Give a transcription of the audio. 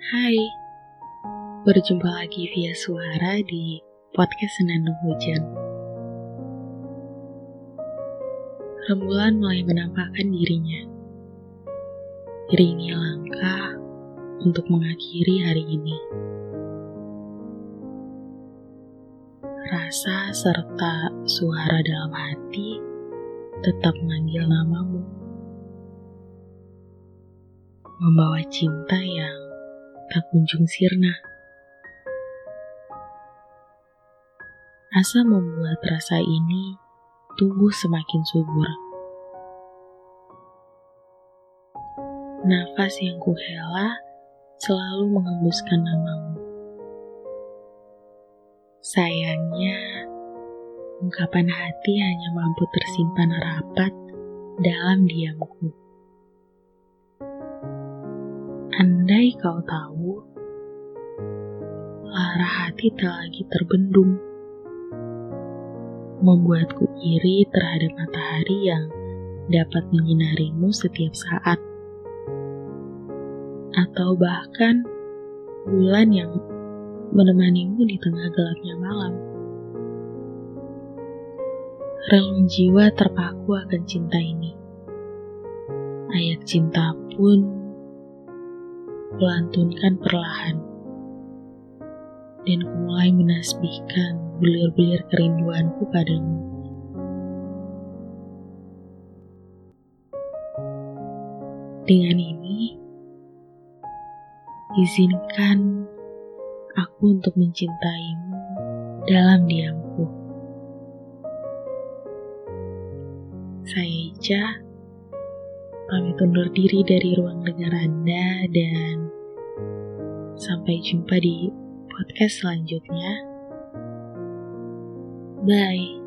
Hai, berjumpa lagi via suara di podcast Senandung Hujan. Rembulan mulai menampakkan dirinya. Iringi langkah untuk mengakhiri hari ini. Rasa serta suara dalam hati tetap memanggil namamu. Membawa cinta yang tak kunjung sirna. Asa membuat rasa ini tumbuh semakin subur. Nafas yang kuhela selalu mengembuskan namamu. Sayangnya, ungkapan hati hanya mampu tersimpan rapat dalam diamku. Andai kau tahu, lara hati tak lagi terbendung, membuatku iri terhadap matahari yang dapat menyinarimu setiap saat, atau bahkan bulan yang menemanimu di tengah gelapnya malam. Relung jiwa terpaku akan cinta ini. Ayat cinta pun kulantunkan perlahan. Dan kumulai menasbihkan bulir-bulir kerinduanku padamu. Dengan ini, izinkan aku untuk mencintaimu dalam diamku. Saya Ica pamit undur diri dari ruang dengar Anda dan sampai jumpa di podcast selanjutnya. Bye.